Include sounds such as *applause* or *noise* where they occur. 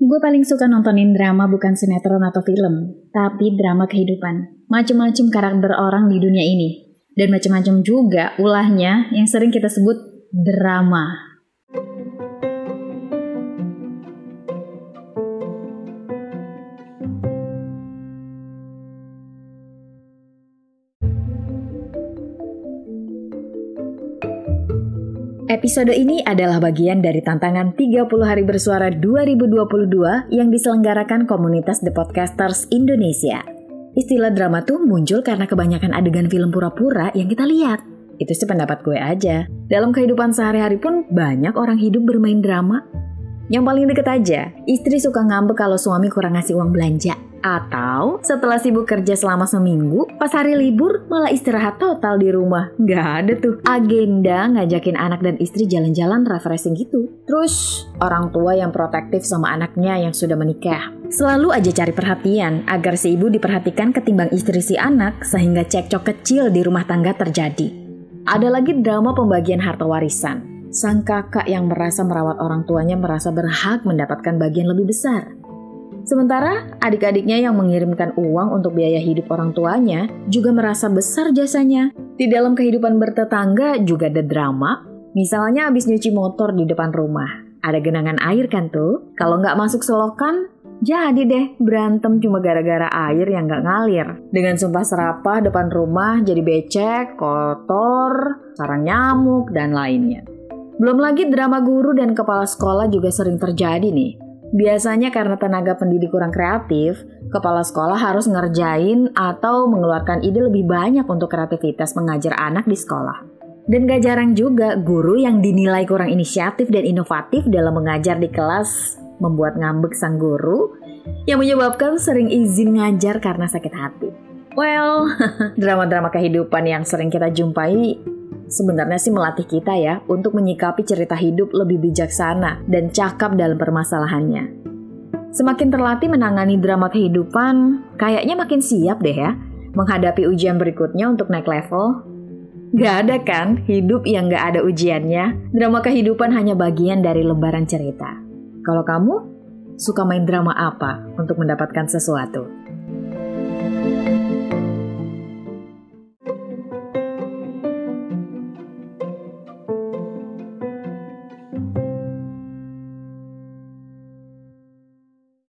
Gue paling suka nontonin drama bukan sinetron atau film, tapi drama kehidupan. Macem-macem karakter orang di dunia ini. Dan macem-macem juga ulahnya yang sering kita sebut drama. Episode ini adalah bagian dari tantangan 30 hari bersuara 2022 yang diselenggarakan komunitas The Podcasters Indonesia. Istilah drama tuh muncul karena kebanyakan adegan film pura-pura yang kita lihat. Itu sih pendapat gue aja. Dalam kehidupan sehari-hari pun banyak orang hidup bermain drama. Yang paling deket aja, istri suka ngambek kalau suami kurang ngasih uang belanja. Atau setelah sibuk kerja selama seminggu, pas hari libur malah istirahat total di rumah. Gak ada tuh agenda ngajakin anak dan istri jalan-jalan refreshing gitu. Terus orang tua yang protektif sama anaknya yang sudah menikah. Selalu aja cari perhatian agar si ibu diperhatikan ketimbang istri si anak sehingga cekcok kecil di rumah tangga terjadi. Ada lagi drama pembagian harta warisan. Sang kakak yang merasa merawat orang tuanya merasa berhak mendapatkan bagian lebih besar. Sementara adik-adiknya yang mengirimkan uang untuk biaya hidup orang tuanya juga merasa besar jasanya. Di dalam kehidupan bertetangga juga ada drama. Misalnya habis nyuci motor di depan rumah. Ada genangan air kan tuh? Kalau nggak masuk selokan, jadi deh berantem cuma gara-gara air yang nggak ngalir. Dengan sumpah serapah depan rumah jadi becek, kotor, sarang nyamuk, dan lainnya. Belum lagi drama guru dan kepala sekolah juga sering terjadi nih. Biasanya karena tenaga pendidik kurang kreatif, kepala sekolah harus ngerjain atau mengeluarkan ide lebih banyak untuk kreativitas mengajar anak di sekolah. Dan gak jarang juga guru yang dinilai kurang inisiatif dan inovatif dalam mengajar di kelas membuat ngambek sang guru yang menyebabkan sering izin ngajar karena sakit hati. Well, *laughs* drama-drama kehidupan yang sering kita jumpai sebenarnya sih melatih kita ya untuk menyikapi cerita hidup lebih bijaksana dan cakap dalam permasalahannya. Semakin terlatih menangani drama kehidupan, kayaknya makin siap deh ya menghadapi ujian berikutnya untuk naik level. Gak ada kan hidup yang gak ada ujiannya? Drama kehidupan hanya bagian dari lembaran cerita. Kalau kamu, suka main drama apa untuk mendapatkan sesuatu?